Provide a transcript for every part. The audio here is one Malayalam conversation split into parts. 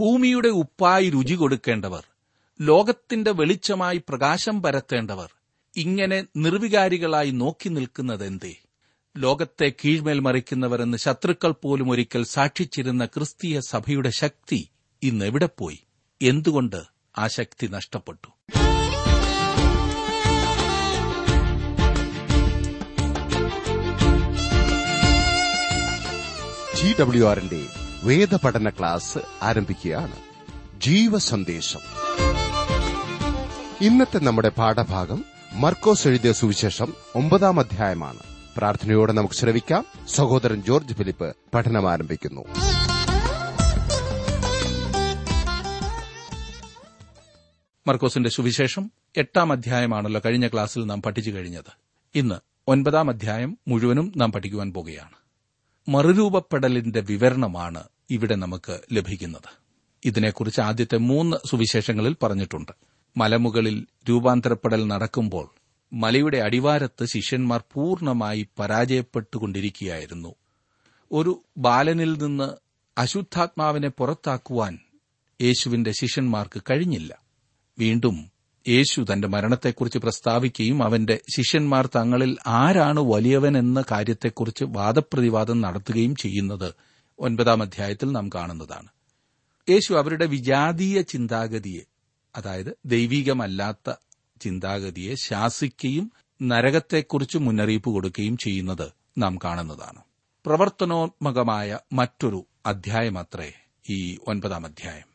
ഭൂമിയുടെ ഉപ്പായി രുചി കൊടുക്കേണ്ടവർ ലോകത്തിന്റെ വെളിച്ചമായി പ്രകാശം പരത്തേണ്ടവർ ഇങ്ങനെ നിർവികാരികളായി നോക്കി നിൽക്കുന്നതെന്തേ? ലോകത്തെ കീഴ്മേൽ മറിക്കുന്നവരെന്ന് ശത്രുക്കൾ പോലും ഒരിക്കൽ സാക്ഷിച്ചിരുന്ന ക്രിസ്തീയ സഭയുടെ ശക്തി ഇന്ന് എവിടെ പോയി? എന്തുകൊണ്ട് ആ ശക്തി നഷ്ടപ്പെട്ടു? ജി ഡബ്ല്യു ആറിന്റെ വേദപഠന ക്ലാസ് ആരംഭിക്കുകയാണ്. ജീവസന്ദേശം. ഇന്നത്തെ നമ്മുടെ പാഠഭാഗം മർക്കോസ് എഴുതിയ സുവിശേഷം ഒമ്പതാം അധ്യായമാണ്. പ്രാർത്ഥനയോടെ നമുക്ക് ശ്രവിക്കാം. സഹോദരൻ ജോർജ് ഫിലിപ്പ് പഠനം ആരംഭിക്കുന്നു. മർക്കോസിന്റെ സുവിശേഷം എട്ടാം അധ്യായമാണല്ലോ കഴിഞ്ഞ ക്ലാസ്സിൽ നാം പഠിച്ചു കഴിഞ്ഞത്. ഇന്ന് ഒൻപതാം അധ്യായം മുഴുവനും നാം പഠിക്കുവാൻ പോകുകയാണ്. മറുരൂപപ്പെടലിന്റെ വിവരണമാണ് ഇവിടെ നമുക്ക് ലഭിക്കുന്നത്. ഇതിനെക്കുറിച്ച് ആദ്യത്തെ മൂന്ന് സുവിശേഷങ്ങളിൽ പറഞ്ഞിട്ടുണ്ട്. മലമുകളിൽ രൂപാന്തരപ്പെടൽ നടക്കുമ്പോൾ മലയുടെ അടിവാരത്ത് ശിഷ്യന്മാർ പൂർണമായി പരാജയപ്പെട്ടുകൊണ്ടിരിക്കുകയായിരുന്നു. ഒരു ബാലനിൽ നിന്ന് അശുദ്ധാത്മാവിനെ പുറത്താക്കുവാൻ യേശുവിന്റെ ശിഷ്യന്മാർക്ക് കഴിഞ്ഞില്ല. വീണ്ടും യേശു തന്റെ മരണത്തെക്കുറിച്ച് പ്രസ്താവിക്കുകയും അവന്റെ ശിഷ്യന്മാർ തങ്ങളിൽ ആരാണ് വലിയവൻ എന്ന കാര്യത്തെക്കുറിച്ച് വാദപ്രതിവാദം നടത്തുകയും ചെയ്യുന്നത് ഒൻപതാം അധ്യായത്തിൽ നാം കാണുന്നതാണ്. യേശു അവരുടെ വിജാതീയ ചിന്താഗതിയെ അതായത് ദൈവികമല്ലാത്ത ചിന്താഗതിയെ ശാസിക്കുകയും നരകത്തെക്കുറിച്ച് മുന്നറിയിപ്പ് കൊടുക്കുകയും ചെയ്യുന്നത് നാം കാണുന്നതാണ്. പ്രവർത്തനോത്മകമായ മറ്റൊരു അധ്യായമത്രേ ഈ ഒൻപതാം അധ്യായം.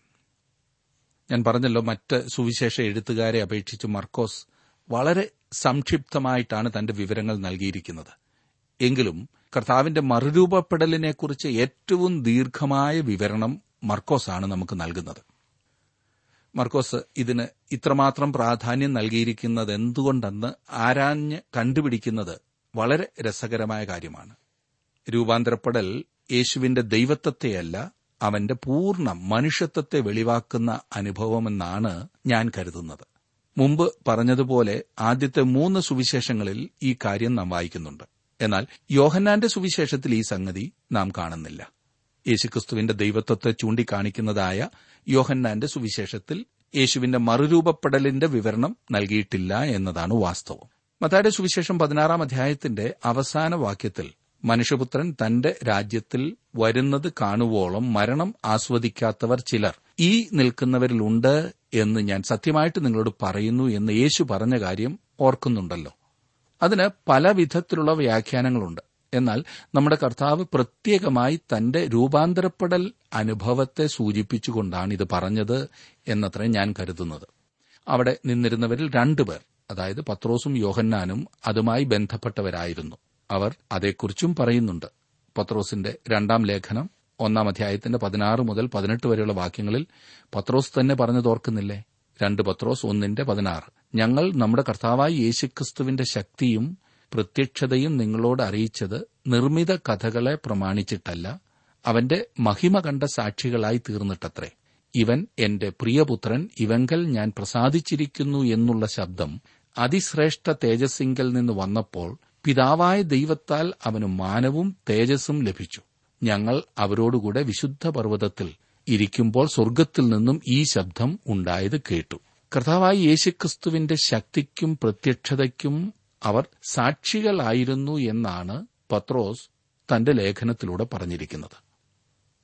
ഞാൻ പറഞ്ഞല്ലോ മറ്റ് സുവിശേഷ എഴുത്തുകാരെ അപേക്ഷിച്ച് മർക്കോസ് വളരെ സംക്ഷിപ്തമായിട്ടാണ് തന്റെ വിവരങ്ങൾ നൽകിയിരിക്കുന്നത്. എങ്കിലും കർത്താവിന്റെ മറുരൂപപ്പെടലിനെക്കുറിച്ച് ഏറ്റവും ദീർഘമായ വിവരണം മർക്കോസാണ് നമുക്ക് നൽകുന്നത്. മർക്കോസ് ഇതിന് ഇത്രമാത്രം പ്രാധാന്യം നൽകിയിരിക്കുന്നത് എന്തുകൊണ്ടെന്ന് ആരാഞ്ഞ് കണ്ടുപിടിക്കുന്നത് വളരെ രസകരമായ കാര്യമാണ്. രൂപാന്തരപ്പെടൽ യേശുവിന്റെ ദൈവത്വത്തെയല്ല അവന്റെ പൂർണ മനുഷ്യത്വത്തെ വെളിവാക്കുന്ന അനുഭവമെന്നാണ് ഞാൻ കരുതുന്നത്. മുമ്പ് പറഞ്ഞതുപോലെ ആദ്യത്തെ മൂന്ന് സുവിശേഷങ്ങളിൽ ഈ കാര്യം നാം വായിക്കുന്നുണ്ട്. എന്നാൽ യോഹന്നാന്റെ സുവിശേഷത്തിൽ ഈ സംഗതി നാം കാണുന്നില്ല. യേശുക്രിസ്തുവിന്റെ ദൈവത്വത്തെ ചൂണ്ടിക്കാണിക്കുന്നതായ യോഹന്നാന്റെ സുവിശേഷത്തിൽ യേശുവിന്റെ മറുരൂപപ്പെടലിന്റെ വിവരണം നൽകിയിട്ടില്ല എന്നതാണ് വാസ്തവം. മത്തായുടെ സുവിശേഷം പതിനാറാം അധ്യായത്തിന്റെ അവസാന വാക്യത്തിൽ മനുഷ്യപുത്രൻ തന്റെ രാജ്യത്തിൽ വരുന്നത് കാണുവോളം മരണം ആസ്വദിക്കാത്തവർ ചിലർ ഈ നിൽക്കുന്നവരിലുണ്ട് എന്ന് ഞാൻ സത്യമായിട്ട് നിങ്ങളോട് പറയുന്നു എന്ന് യേശു പറഞ്ഞ കാര്യം ഓർക്കുന്നുണ്ടല്ലോ. അതിന് പല വിധത്തിലുള്ള വ്യാഖ്യാനങ്ങളുണ്ട്. എന്നാൽ നമ്മുടെ കർത്താവ് പ്രത്യേകമായി തന്റെ രൂപാന്തരപ്പെടൽ അനുഭവത്തെ സൂചിപ്പിച്ചുകൊണ്ടാണ് ഇത് പറഞ്ഞത് എന്നത്ര ഞാൻ കരുതുന്നത്. അവിടെ നിന്നിരുന്നവരിൽ രണ്ടുപേർ അതായത് പത്രോസും യോഹന്നാനും അതുമായി ബന്ധപ്പെട്ടവരായിരുന്നു. അവർ അതേക്കുറിച്ചും പറയുന്നുണ്ട്. പത്രോസിന്റെ രണ്ടാം ലേഖനം ഒന്നാം അധ്യായത്തിന്റെ പതിനാറ് മുതൽ പതിനെട്ട് വരെയുള്ള വാക്യങ്ങളിൽ പത്രോസ് തന്നെ പറഞ്ഞതോർക്കുന്നില്ലേ രണ്ട് പത്രോസ് ഒന്നിന്റെ പതിനാറ്. ഞങ്ങൾ നമ്മുടെ കർത്താവായ യേശുക്രിസ്തുവിന്റെ ശക്തിയും പ്രത്യക്ഷതയും നിങ്ങളോട് അറിയിച്ചത് നിർമ്മിത കഥകളെ പ്രമാണിച്ചിട്ടല്ല അവന്റെ മഹിമ കണ്ട സാക്ഷികളായി തീർന്നിട്ടത്രേ. ഇവൻ എന്റെ പ്രിയപുത്രൻ ഇവങ്കൽ ഞാൻ പ്രസാദിച്ചിരിക്കുന്നു എന്നുള്ള ശബ്ദം അതിശ്രേഷ്ഠ തേജസ്സിങ്കൽ നിന്ന് വന്നപ്പോൾ പിതാവായ ദൈവത്താൽ അവന് മാനവും തേജസ്സും ലഭിച്ചു. ഞങ്ങൾ അവരോടുകൂടെ വിശുദ്ധ പർവതത്തിൽ ഇരിക്കുമ്പോൾ സ്വർഗത്തിൽ നിന്നും ഈ ശബ്ദം ഉണ്ടായത് കേട്ടു. കർത്താവായ യേശുക്രിസ്തുവിന്റെ ശക്തിക്കും പ്രത്യക്ഷതയ്ക്കും അവർ സാക്ഷികളായിരുന്നു എന്നാണ് പത്രോസ് തന്റെ ലേഖനത്തിലൂടെ പറഞ്ഞിരിക്കുന്നത്.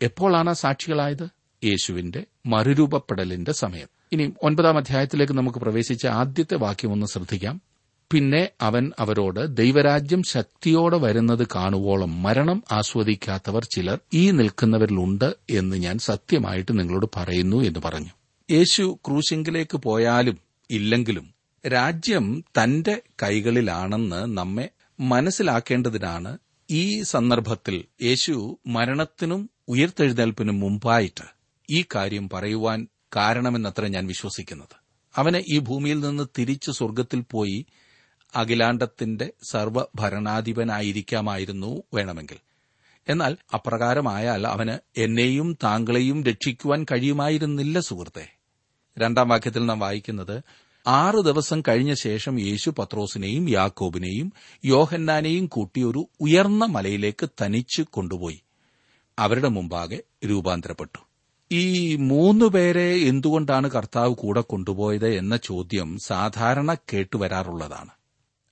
എപ്പോഴാണ് സാക്ഷികളായത്? യേശുവിന്റെ മറുരൂപപ്പെടലിന്റെ സമയം. ഇനി ഒൻപതാം അധ്യായത്തിലേക്ക് നമുക്ക് പ്രവേശിച്ച ആദ്യത്തെ വാക്യം ഒന്ന് ശ്രദ്ധിക്കാം. പിന്നെ അവൻ അവരോട് ദൈവരാജ്യം ശക്തിയോടെ വരുന്നത് കാണുവോളം മരണം ആസ്വദിക്കാത്തവർ ചിലർ ഈ നിൽക്കുന്നവരിലുണ്ട് എന്ന് ഞാൻ സത്യമായിട്ട് നിങ്ങളോട് പറയുന്നു എന്ന് പറഞ്ഞു. യേശു ക്രൂശിങ്കിലേക്ക് പോയാലും ഇല്ലെങ്കിലും രാജ്യം തന്റെ കൈകളിലാണെന്ന് നമ്മെ മനസ്സിലാക്കേണ്ടതിനാണ് ഈ സന്ദർഭത്തിൽ യേശു മരണത്തിനും ഉയർത്തെഴുന്നേൽപ്പിനും മുമ്പായിട്ട് ഈ കാര്യം പറയുവാൻ കാരണമെന്നത്ര ഞാൻ വിശ്വസിക്കുന്നത്. അവനെ ഈ ഭൂമിയിൽ നിന്ന് തിരിച്ചു സ്വർഗത്തിൽ പോയി അഖിലാണ്ടത്തിന്റെ സർവഭരണാധിപനായിരിക്കാമായിരുന്നു വേണമെങ്കിൽ. എന്നാൽ അപ്രകാരമായാൽ അവന് എന്നെയും താങ്കളെയും രക്ഷിക്കുവാൻ കഴിയുമായിരുന്നില്ല സുഹൃത്തെ. രണ്ടാം വാക്യത്തിൽ നാം വായിക്കുന്നത് ആറ് ദിവസം കഴിഞ്ഞ ശേഷം യേശു പത്രോസിനെയും യാക്കോബിനെയും യോഹന്നാനെയും കൂട്ടി ഒരു ഉയർന്ന മലയിലേക്ക് തനിച്ചു കൊണ്ടുപോയി. അവരുടെ മുമ്പാകെ രൂപാന്തരപ്പെട്ടു. ഈ മൂന്നു പേരെ എന്തുകൊണ്ടാണ് കർത്താവ് കൂടെ കൊണ്ടുപോയത് എന്ന ചോദ്യം സാധാരണ കേട്ടുവരാറുള്ളതാണ്.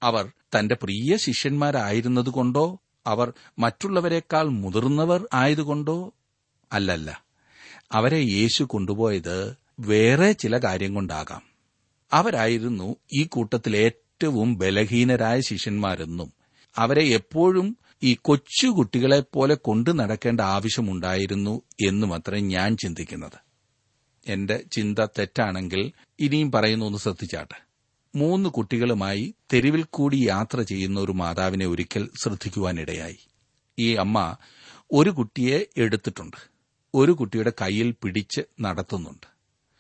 അവർ തന്റെ പ്രിയ ശിഷ്യന്മാരായിരുന്നതുകൊണ്ടോ? അവർ മറ്റുള്ളവരെക്കാൾ മുതിർന്നവർ ആയതുകൊണ്ടോ? അല്ലല്ല. അവരെ യേശു കൊണ്ടുപോയത് വേറെ ചില കാര്യം കൊണ്ടാകാം. അവരായിരുന്നു ഈ കൂട്ടത്തിൽ ഏറ്റവും ബലഹീനരായ ശിഷ്യന്മാരെന്നും അവരെ എപ്പോഴും ഈ കൊച്ചു കുട്ടികളെപ്പോലെ കൊണ്ടു നടക്കേണ്ട ആവശ്യമുണ്ടായിരുന്നു എന്നും അത്ര ഞാൻ ചിന്തിക്കുന്നത്. എന്റെ ചിന്ത തെറ്റാണെങ്കിൽ ഇനിയും പറയുന്നു ഒന്ന് ശ്രദ്ധിച്ചാട്ടെ. മൂന്ന് കുട്ടികളുമായി തെരുവിൽ കൂടി യാത്ര ചെയ്യുന്ന ഒരു മാതാവിനെ ഒരിക്കൽ ശ്രദ്ധിക്കുവാനിടയായി. ഈ അമ്മ ഒരു കുട്ടിയെ എടുത്തിട്ടുണ്ട്. ഒരു കുട്ടിയുടെ കയ്യിൽ പിടിച്ച് നടത്തുന്നുണ്ട്.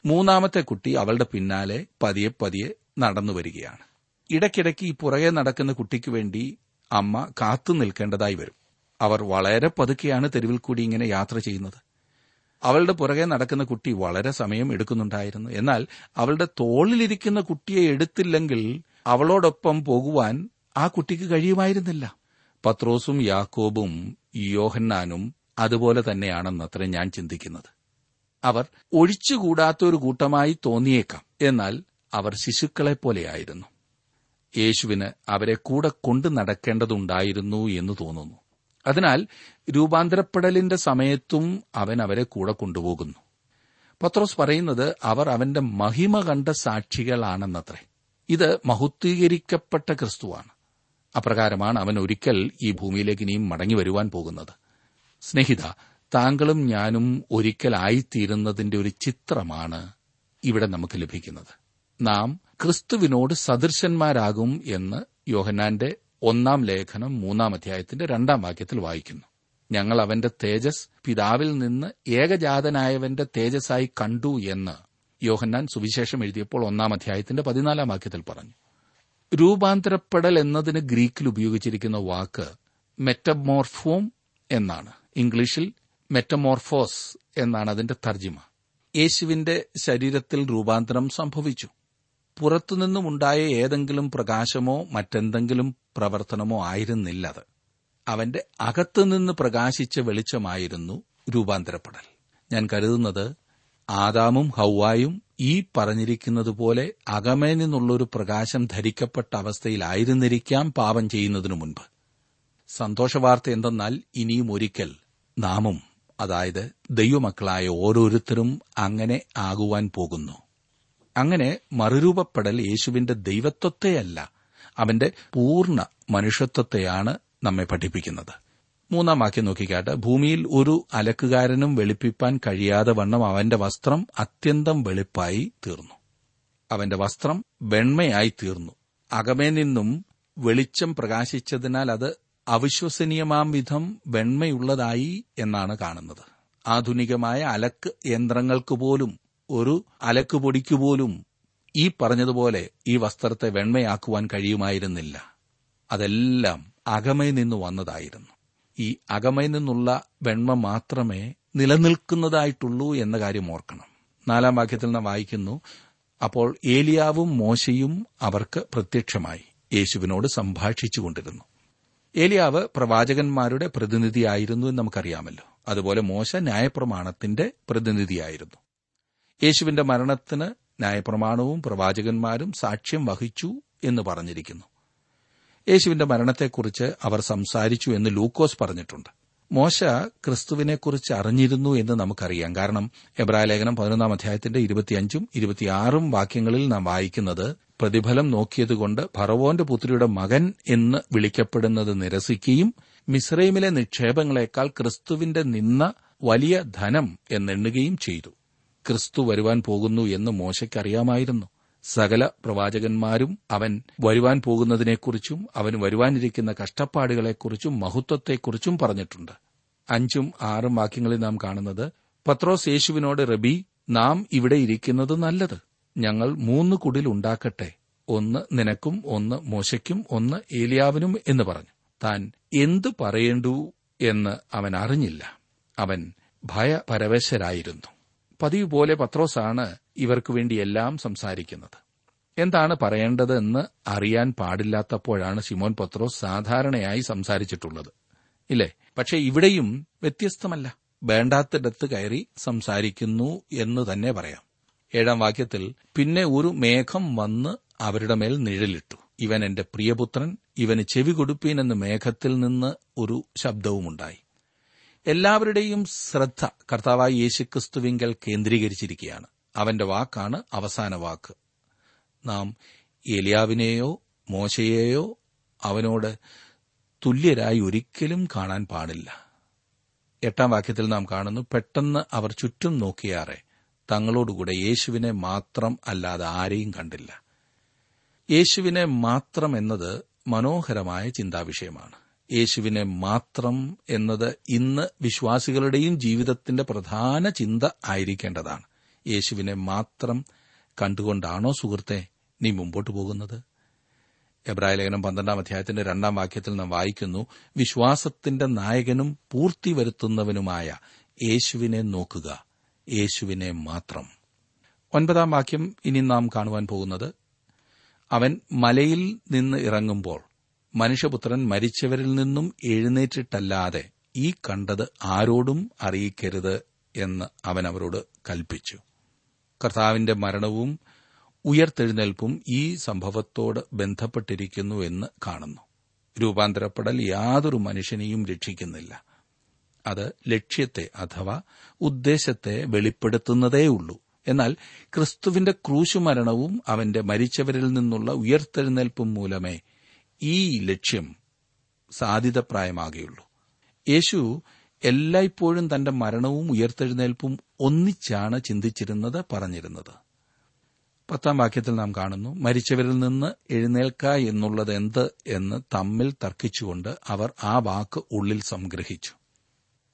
മൂന്നാമത്തെ കുട്ടി അവളുടെ പിന്നാലെ പതിയെ പതിയെ നടന്നു വരികയാണ്. ഇടയ്ക്കിടയ്ക്ക് ഈ പുറകെ നടക്കുന്ന കുട്ടിക്ക് വേണ്ടി അമ്മ കാത്തു നിൽക്കേണ്ടതായി വരും. അവർ വളരെ പതുക്കെയാണ് തെരുവിൽ കൂടി ഇങ്ങനെ യാത്ര ചെയ്യുന്നത്. അവളുടെ പുറകെ നടക്കുന്ന കുട്ടി വളരെ സമയം എടുക്കുന്നുണ്ടായിരുന്നു. എന്നാൽ അവളുടെ തോളിലിരിക്കുന്ന കുട്ടിയെ എടുത്തില്ലെങ്കിൽ അവളോടൊപ്പം പോകുവാൻ ആ കുട്ടിക്ക് കഴിയുമായിരുന്നില്ല. പത്രോസും യാക്കോബും യോഹന്നാനും അതുപോലെ തന്നെയാണെന്നത്ര ഞാൻ ചിന്തിക്കുന്നത്. അവർ ഒഴിച്ചുകൂടാത്ത ഒരു കൂട്ടമായി തോന്നിയേക്കാം. എന്നാൽ അവർ ശിശുക്കളെപ്പോലെയായിരുന്നു. യേശുവിന് അവരെ കൂടെ കൊണ്ടു നടക്കേണ്ടതുണ്ടായിരുന്നു എന്ന് തോന്നുന്നു. അതിനാൽ രൂപാന്തരപ്പെടലിന്റെ സമയത്തും അവൻ അവരെ കൂടെ കൊണ്ടുപോകുന്നു. പത്രോസ് പറയുന്നത് അവർ അവന്റെ മഹിമ കണ്ട സാക്ഷികളാണെന്നത്രേ. ഇത് മഹത്വീകരിക്കപ്പെട്ട ക്രിസ്തുവാണ്. അപ്രകാരമാണ് അവൻ ഒരിക്കൽ ഈ ഭൂമിയിലേക്ക് ഇനിയും മടങ്ങി വരുവാൻ പോകുന്നത്. സ്നേഹിത താങ്കളും ഞാനും ഒരിക്കലായിത്തീരുന്നതിന്റെ ഒരു ചിത്രമാണ് ഇവിടെ നമുക്ക് ലഭിക്കുന്നത്. നാം ക്രിസ്തുവിനോട് സദൃശന്മാരാകും എന്ന് യോഹന്നാന്റെ ഒന്നാം ലേഖനം മൂന്നാം അധ്യായത്തിന്റെ രണ്ടാം വാക്യത്തിൽ വായിക്കുന്നു. ഞങ്ങൾ അവന്റെ തേജസ് പിതാവിൽ നിന്ന് ഏകജാതനായവന്റെ തേജസ്സായി കണ്ടു എന്ന് യോഹന്നാൻ സുവിശേഷം എഴുതിയപ്പോൾ ഒന്നാം അധ്യായത്തിന്റെ പതിനാലാം വാക്യത്തിൽ പറഞ്ഞു. രൂപാന്തരപ്പെടൽ എന്നതിന് ഗ്രീക്കിൽ ഉപയോഗിച്ചിരിക്കുന്ന വാക്ക് മെറ്റമോർഫോം എന്നാണ്. ഇംഗ്ലീഷിൽ മെറ്റമോർഫോസ് എന്നാണ് അതിന്റെ തർജിമ യേശുവിന്റെ ശരീരത്തിൽ രൂപാന്തരം സംഭവിച്ചു. പുറത്തുനിന്നും ഉണ്ടായ ഏതെങ്കിലും പ്രകാശമോ മറ്റെന്തെങ്കിലും പ്രവർത്തനമോ ആയിരുന്നില്ല അത് അവന്റെ അകത്തുനിന്ന് പ്രകാശിച്ച വെളിച്ചമായിരുന്നു രൂപാന്തരപ്പെടൽ. ഞാൻ കരുതുന്നത് ആദാമും ഹൗവായും ഈ പറഞ്ഞിരിക്കുന്നതുപോലെ അകമേ നിന്നുള്ളൊരു പ്രകാശം ധരിക്കപ്പെട്ട അവസ്ഥയിലായിരുന്നിരിക്കാം പാപം ചെയ്യുന്നതിനു മുൻപ്. സന്തോഷവാർത്ത എന്തെന്നാൽ ഇനിയും ഒരിക്കൽ നാമും അതായത് ദൈവമക്കളായ ഓരോരുത്തരും അങ്ങനെ ആകുവാൻ പോകുന്നു. അങ്ങനെ മറുരൂപപ്പെടൽ യേശുവിന്റെ ദൈവത്വത്തെയല്ല അവന്റെ പൂർണ മനുഷ്യത്വത്തെയാണ് നമ്മെ പഠിപ്പിക്കുന്നത്. മൂന്നാം വാക്യം നോക്കിക്കാട്ട്. ഭൂമിയിൽ ഒരു അലക്കുകാരനും വെളുപ്പിപ്പാൻ കഴിയാതെ വണ്ണം അവന്റെ വസ്ത്രം അത്യന്തം വെളുപ്പായി തീർന്നു. അവന്റെ വസ്ത്രം വെണ്മയായി തീർന്നു. അകമേ നിന്നും വെളിച്ചം പ്രകാശിച്ചതിനാൽ അത് അവിശ്വസനീയമാം വിധം വെണ്മയുള്ളതായി എന്നാണ് കാണുന്നത്. ആധുനികമായ അലക്ക് യന്ത്രങ്ങൾക്ക് പോലും ഒരു അലക്കുപൊടിക്കുപോലും പോലും ഈ പറഞ്ഞതുപോലെ ഈ വസ്ത്രത്തെ വെണ്മയാക്കുവാൻ കഴിയുമായിരുന്നില്ല. അതെല്ലാം അകമയിൽ നിന്ന് വന്നതായിരുന്നു. ഈ അകമയിൽ നിന്നുള്ള വെണ്മ മാത്രമേ നിലനിൽക്കുന്നതായിട്ടുള്ളൂ എന്ന കാര്യം ഓർക്കണം. നാലാം വാക്യത്തിൽ നാം വായിക്കുന്നു അപ്പോൾ ഏലിയാവും മോശയും അവർക്ക് പ്രത്യക്ഷമായി. യേശുവിനോട് സംഭാഷിച്ചുകൊണ്ടിരുന്നു ഏലിയാവ് പ്രവാചകന്മാരുടെ പ്രതിനിധിയായിരുന്നു എന്ന് നമുക്കറിയാമല്ലോ. അതുപോലെ മോശ ന്യായപ്രമാണത്തിന്റെ പ്രതിനിധിയായിരുന്നു. യേശുവിന്റെ മരണത്തിന് ന്യായപ്രമാണവും പ്രവാചകന്മാരും സാക്ഷ്യം വഹിച്ചു എന്ന് പറഞ്ഞിരിക്കുന്നു. യേശുവിന്റെ മരണത്തെക്കുറിച്ച് അവർ സംസാരിച്ചു എന്ന് ലൂക്കോസ് പറഞ്ഞിട്ടുണ്ട്. മോശ ക്രിസ്തുവിനെക്കുറിച്ച് അറിഞ്ഞിരുന്നു എന്ന് നമുക്കറിയാം. കാരണം എബ്രായ ലേഖനം പതിനൊന്നാം അധ്യായത്തിന്റെ ഇരുപത്തിയഞ്ചും ഇരുപത്തിയാറും വാക്യങ്ങളിൽ നാം വായിക്കുന്നത് പ്രതിഫലം നോക്കിയതുകൊണ്ട് ഫറവോന്റെ പുത്രിയുടെ മകൻ എന്ന് വിളിക്കപ്പെടുന്നത് നിരസിക്കുകയും മിസ്രൈമിലെ നിക്ഷേപങ്ങളെക്കാൾ ക്രിസ്തുവിന്റെ നിന്ന വലിയ ധനം എന്നെണ്ണുകയും ചെയ്തു. ക്രിസ്തു വരുവാൻ പോകുന്നു എന്ന് മോശയ്ക്കറിയാമായിരുന്നു. സകല പ്രവാചകന്മാരും അവൻ വരുവാൻ പോകുന്നതിനെക്കുറിച്ചും അവൻ വരുവാനിരിക്കുന്ന കഷ്ടപ്പാടുകളെക്കുറിച്ചും മഹത്വത്തെക്കുറിച്ചും പറഞ്ഞിട്ടുണ്ട്. അഞ്ചും ആറും വാക്യങ്ങളിൽ നാം കാണുന്നത് പത്രോസ് യേശുവിനോട് റബി നാം ഇവിടെ ഇരിക്കുന്നത് നല്ലത്. ഞങ്ങൾ മൂന്ന് കുടിൽ ഉണ്ടാക്കട്ടെ. ഒന്ന് നിനക്കും ഒന്ന് മോശയ്ക്കും ഒന്ന് ഏലിയാവിനും എന്ന് പറഞ്ഞു. താൻ എന്തു പറയേണ്ടു എന്ന് അവൻ അറിഞ്ഞില്ല. അവൻ ഭയപരവശരായിരുന്നു. പതിവ് പോലെ പത്രോസാണ് ഇവർക്കു വേണ്ടിയെല്ലാം സംസാരിക്കുന്നത്. എന്താണ് പറയേണ്ടത് എന്ന് അറിയാൻ പാടില്ലാത്തപ്പോഴാണ് ശിമോൻ പത്രോസ് സാധാരണയായി സംസാരിച്ചിട്ടുള്ളത്. ഇല്ലേ? പക്ഷെ ഇവിടെയും വ്യത്യസ്തമല്ല. വേണ്ടാത്തിടത്ത് കയറി സംസാരിക്കുന്നു എന്ന് തന്നെ പറയാം. ഏഴാം വാക്യത്തിൽ പിന്നെ ഒരു മേഘം വന്ന് അവരുടെ മേൽ നിഴലിട്ടു. ഇവൻ എന്റെ പ്രിയപുത്രൻ ഇവന് ചെവി കൊടുപ്പീൻ എന്ന് മേഘത്തിൽ നിന്ന് ഒരു ശബ്ദവുമുണ്ടായി. എല്ലാവരുടെയും ശ്രദ്ധ കർത്താവായ യേശുക്രിസ്തുവിങ്കൽ കേന്ദ്രീകരിച്ചിരിക്കുകയാണ്. അവന്റെ വാക്കാണ് അവസാന വാക്ക്. നാം എലിയാവിനെയോ മോശയെയോ അവനോട് തുല്യരായി ഒരിക്കലും കാണാൻ പാടില്ല. എട്ടാം വാക്യത്തിൽ നാം കാണുന്നു പെട്ടെന്ന് അവർ ചുറ്റും നോക്കിയാറെ തങ്ങളോടുകൂടെ യേശുവിനെ മാത്രം അല്ലാതെ ആരെയും കണ്ടില്ല. യേശുവിനെ മാത്രം എന്നത് മനോഹരമായ ചിന്താവിഷയമാണ്. യേശുവിനെ മാത്രം എന്നത് ഇന്ന് വിശ്വാസികളുടെയും ജീവിതത്തിന്റെ പ്രധാന ചിന്ത ആയിരിക്കേണ്ടതാണ്. യേശുവിനെ മാത്രം കണ്ടുകൊണ്ടാണോ സുഹൃത്തെ നീ മുമ്പോട്ട് പോകുന്നത്? എബ്രായ ലേഖനം പന്ത്രണ്ടാം അധ്യായത്തിന്റെ രണ്ടാം വാക്യത്തിൽ നാം വായിക്കുന്നു വിശ്വാസത്തിന്റെ നായകനും പൂർത്തി വരുത്തുന്നവനുമായ യേശുവിനെ നോക്കുക യേശുവിനെ മാത്രം. ഒൻപതാം വാക്യം ഇനി നാം കാണുവാൻ പോകുന്നത് അവൻ മലയിൽ നിന്ന് ഇറങ്ങുമ്പോൾ മനുഷ്യപുത്രൻ മരിച്ചവരിൽ നിന്നും എഴുന്നേറ്റിട്ടല്ലാതെ ഈ കണ്ടത് ആരോടും അറിയിക്കരുത് എന്ന് അവൻ അവരോട് കൽപ്പിച്ചു. കർത്താവിന്റെ മരണവും ഉയർത്തെഴുന്നേൽപ്പും ഈ സംഭവത്തോട് ബന്ധപ്പെട്ടിരിക്കുന്നു എന്ന് കാണുന്നു. രൂപാന്തരപ്പെടൽ യാതൊരു മനുഷ്യനെയും രക്ഷിക്കുന്നില്ല. അത് ലക്ഷ്യത്തെ അഥവാ ഉദ്ദേശത്തെ വെളിപ്പെടുത്തുന്നതേയുള്ളൂ എന്നാൽ ക്രിസ്തുവിന്റെ ക്രൂശുമരണവും അവന്റെ മരിച്ചവരിൽ നിന്നുള്ള ഉയർത്തെഴുന്നേൽപ്പും മൂലമേ ഈ ലക്ഷ്യം സാധ്യതപ്രായമാകുകയുള്ളൂ യേശു എല്ലായ്പ്പോഴും തന്റെ മരണവും ഉയർത്തെഴുന്നേൽപ്പും ഒന്നിച്ചാണ് ചിന്തിച്ചിരുന്നത് പറഞ്ഞിരുന്നത്. പത്താം വാക്യത്തിൽ നാം കാണുന്നു മരിച്ചവരിൽ നിന്ന് എഴുന്നേൽക്ക എന്നുള്ളത് എന്ത് എന്ന് തമ്മിൽ തർക്കിച്ചുകൊണ്ട് അവർ ആ വാക്ക് ഉള്ളിൽ സംഗ്രഹിച്ചു.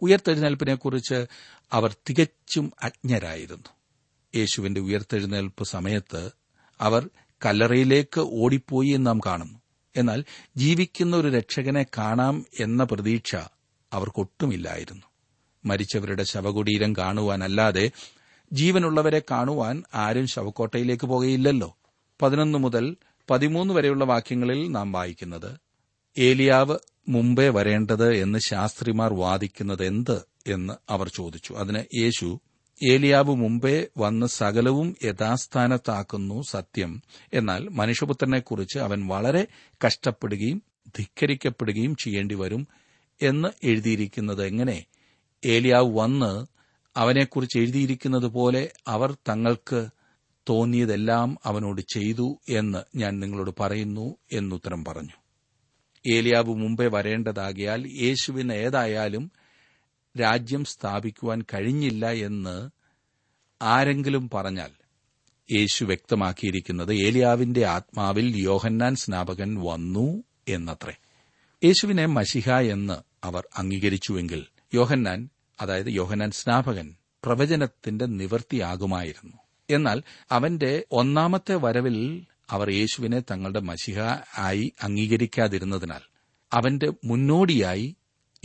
ഉയർത്തെഴുന്നേൽപ്പിനെക്കുറിച്ച് അവർ തികച്ചും അജ്ഞരായിരുന്നു. യേശുവിന്റെ ഉയർത്തെഴുന്നേൽപ്പ് സമയത്ത് അവർ കല്ലറയിലേക്ക് ഓടിപ്പോയി എന്ന് നാം കാണുന്നു. എന്നാൽ ജീവിക്കുന്ന ഒരു രക്ഷകനെ കാണാം എന്ന പ്രതീക്ഷ അവർക്കൊട്ടുമില്ലായിരുന്നു. മരിച്ചവരുടെ ശവകുടീരം കാണുവാനല്ലാതെ ജീവനുള്ളവരെ കാണുവാൻ ആരും ശവക്കോട്ടയിലേക്ക് പോകയില്ലല്ലോ. പതിനൊന്ന് മുതൽ പതിമൂന്ന് വരെയുള്ള വാക്യങ്ങളിൽ നാം വായിക്കുന്നത് ഏലിയാവ് മുമ്പേ വരേണ്ടത് എന്ന് ശാസ്ത്രിമാർ വാദിക്കുന്നത് എന്ത് എന്ന് അവർ ചോദിച്ചു. അതിന് യേശു ഏലിയാവ് മുമ്പേ വന്ന് സകലവും യഥാസ്ഥാനത്താക്കുന്നു സത്യം. എന്നാൽ മനുഷ്യപുത്രനെക്കുറിച്ച് അവൻ വളരെ കഷ്ടപ്പെടുകയും ധിക്കരിക്കപ്പെടുകയും ചെയ്യേണ്ടി വരും എന്ന് എഴുതിയിരിക്കുന്നത് എങ്ങനെ? ഏലിയാവ് വന്ന് അവനെക്കുറിച്ച് എഴുതിയിരിക്കുന്നത് പോലെ അവർ തങ്ങൾക്ക് തോന്നിയതെല്ലാം അവനോട് ചെയ്തു എന്ന് ഞാൻ നിങ്ങളോട് പറയുന്നു എന്നുത്തരം പറഞ്ഞു. ഏലിയാവ് മുമ്പേ വരേണ്ടതാകിയാൽ യേശുവിന് ഏതായാലും രാജ്യം സ്ഥാപിക്കുവാൻ കഴിഞ്ഞില്ല എന്ന് ആരെങ്കിലും പറഞ്ഞാൽ യേശു വ്യക്തമാക്കിയിരിക്കുന്നത് ഏലിയാവിന്റെ ആത്മാവിൽ യോഹന്നാൻ സ്നാപകൻ വന്നു എന്നത്രേ. യേശുവിനെ മഷിഹ എന്ന് അവർ അംഗീകരിച്ചുവെങ്കിൽ യോഹന്നാൻ അതായത് യോഹന്നാൻ സ്നാപകൻ പ്രവചനത്തിന്റെ നിവൃത്തിയാകുമായിരുന്നു എന്നാൽ അവന്റെ ഒന്നാമത്തെ വരവിൽ അവർ യേശുവിനെ തങ്ങളുടെ മഷിഹ ആയി അംഗീകരിക്കാതിരുന്നതിനാൽ അവന്റെ മുന്നോടിയായി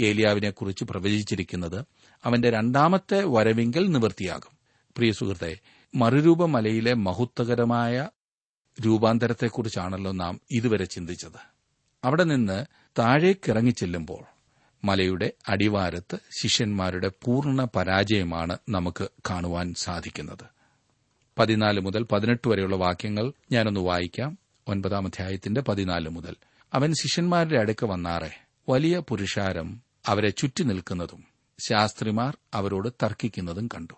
ഏലിയാവിനെക്കുറിച്ച് പ്രവചിച്ചിരിക്കുന്നത് അവന്റെ രണ്ടാമത്തെ വരവിങ്കൽ നിവൃത്തിയാകും. പ്രിയ സുഹൃത്തെ മറുരൂപ മലയിലെ മഹത്വകരമായ രൂപാന്തരത്തെക്കുറിച്ചാണല്ലോ നാം ഇതുവരെ ചിന്തിച്ചത്. അവിടെ നിന്ന് താഴേക്കിറങ്ങിച്ചെല്ലുമ്പോൾ മലയുടെ അടിവാരത്ത് ശിഷ്യന്മാരുടെ പൂർണ പരാജയമാണ് നമുക്ക് കാണുവാൻ സാധിക്കുന്നത്. പതിനാല് മുതൽ പതിനെട്ട് വരെയുള്ള വാക്യങ്ങൾ ഞാനൊന്ന് വായിക്കാം. ഒൻപതാം അധ്യായത്തിന്റെ പതിനാല് മുതൽ. അവൻ ശിഷ്യന്മാരുടെ അടുക്ക വന്നാറെ വലിയ പുരുഷാരം അവരെ ചുറ്റി നിൽക്കുന്നതും ശാസ്ത്രിമാർ അവരോട് തർക്കിക്കുന്നതും കണ്ടു.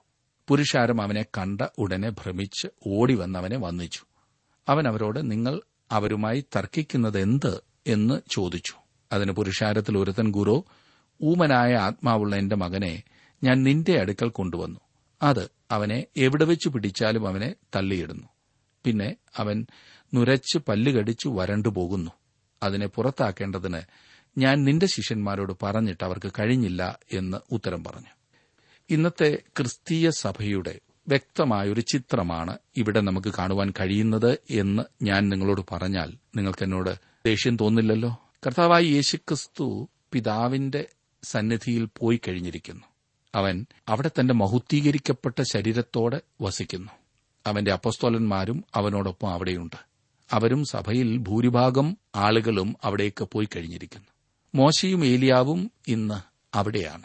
പുരുഷാരം അവനെ കണ്ട ഉടനെ ഭ്രമിച്ച് ഓടിവന്ന് അവനെ വന്നിച്ചു. അവൻ അവരോട് നിങ്ങൾ അവരുമായി തർക്കിക്കുന്നത് എന്ത് എന്ന് ചോദിച്ചു. അതിന് പുരുഷാരത്തിൽ ഒരുത്തൻ ഗുരു ഊമനായ ആത്മാവുള്ള എന്റെ മകനെ ഞാൻ നിന്റെ അടുക്കൽ കൊണ്ടുവന്നു. അത് അവനെ എവിടെ വെച്ച് പിടിച്ചാലും അവനെ തള്ളിയിടുന്നു. പിന്നെ അവൻ നുരച്ച് പല്ലുകടിച്ചു വരണ്ടുപോകുന്നു. അതിനെ പുറത്താക്കേണ്ടതിന് ഞാൻ നിന്റെ ശിഷ്യന്മാരോട് പറഞ്ഞിട്ട് അവർക്ക് കഴിഞ്ഞില്ല എന്ന് ഉത്തരം പറഞ്ഞു. ഇന്നത്തെ ക്രിസ്തീയ സഭയുടെ വ്യക്തമായൊരു ചിത്രമാണ് ഇവിടെ നമുക്ക് കാണുവാൻ കഴിയുന്നത് എന്ന് ഞാൻ നിങ്ങളോട് പറഞ്ഞാൽ നിങ്ങൾക്ക് എന്നോട് ദേഷ്യം തോന്നില്ലല്ലോ? കർത്താവായി യേശുക്രിസ്തു പിതാവിന്റെ സന്നിധിയിൽ പോയി കഴിഞ്ഞിരിക്കുന്നു. അവൻ അവിടെ തന്റെ മഹുദ്ധീകരിക്കപ്പെട്ട ശരീരത്തോടെ വസിക്കുന്നു. അവന്റെ അപ്പസ്തോലന്മാരും അവനോടൊപ്പം അവിടെയുണ്ട്. അവരും സഭയിൽ ഭൂരിഭാഗം ആളുകളും അവിടേക്ക് പോയി കഴിഞ്ഞിരിക്കുന്നു. മോശയും ഏലിയാവും ഇന്ന് അവിടെയാണ്.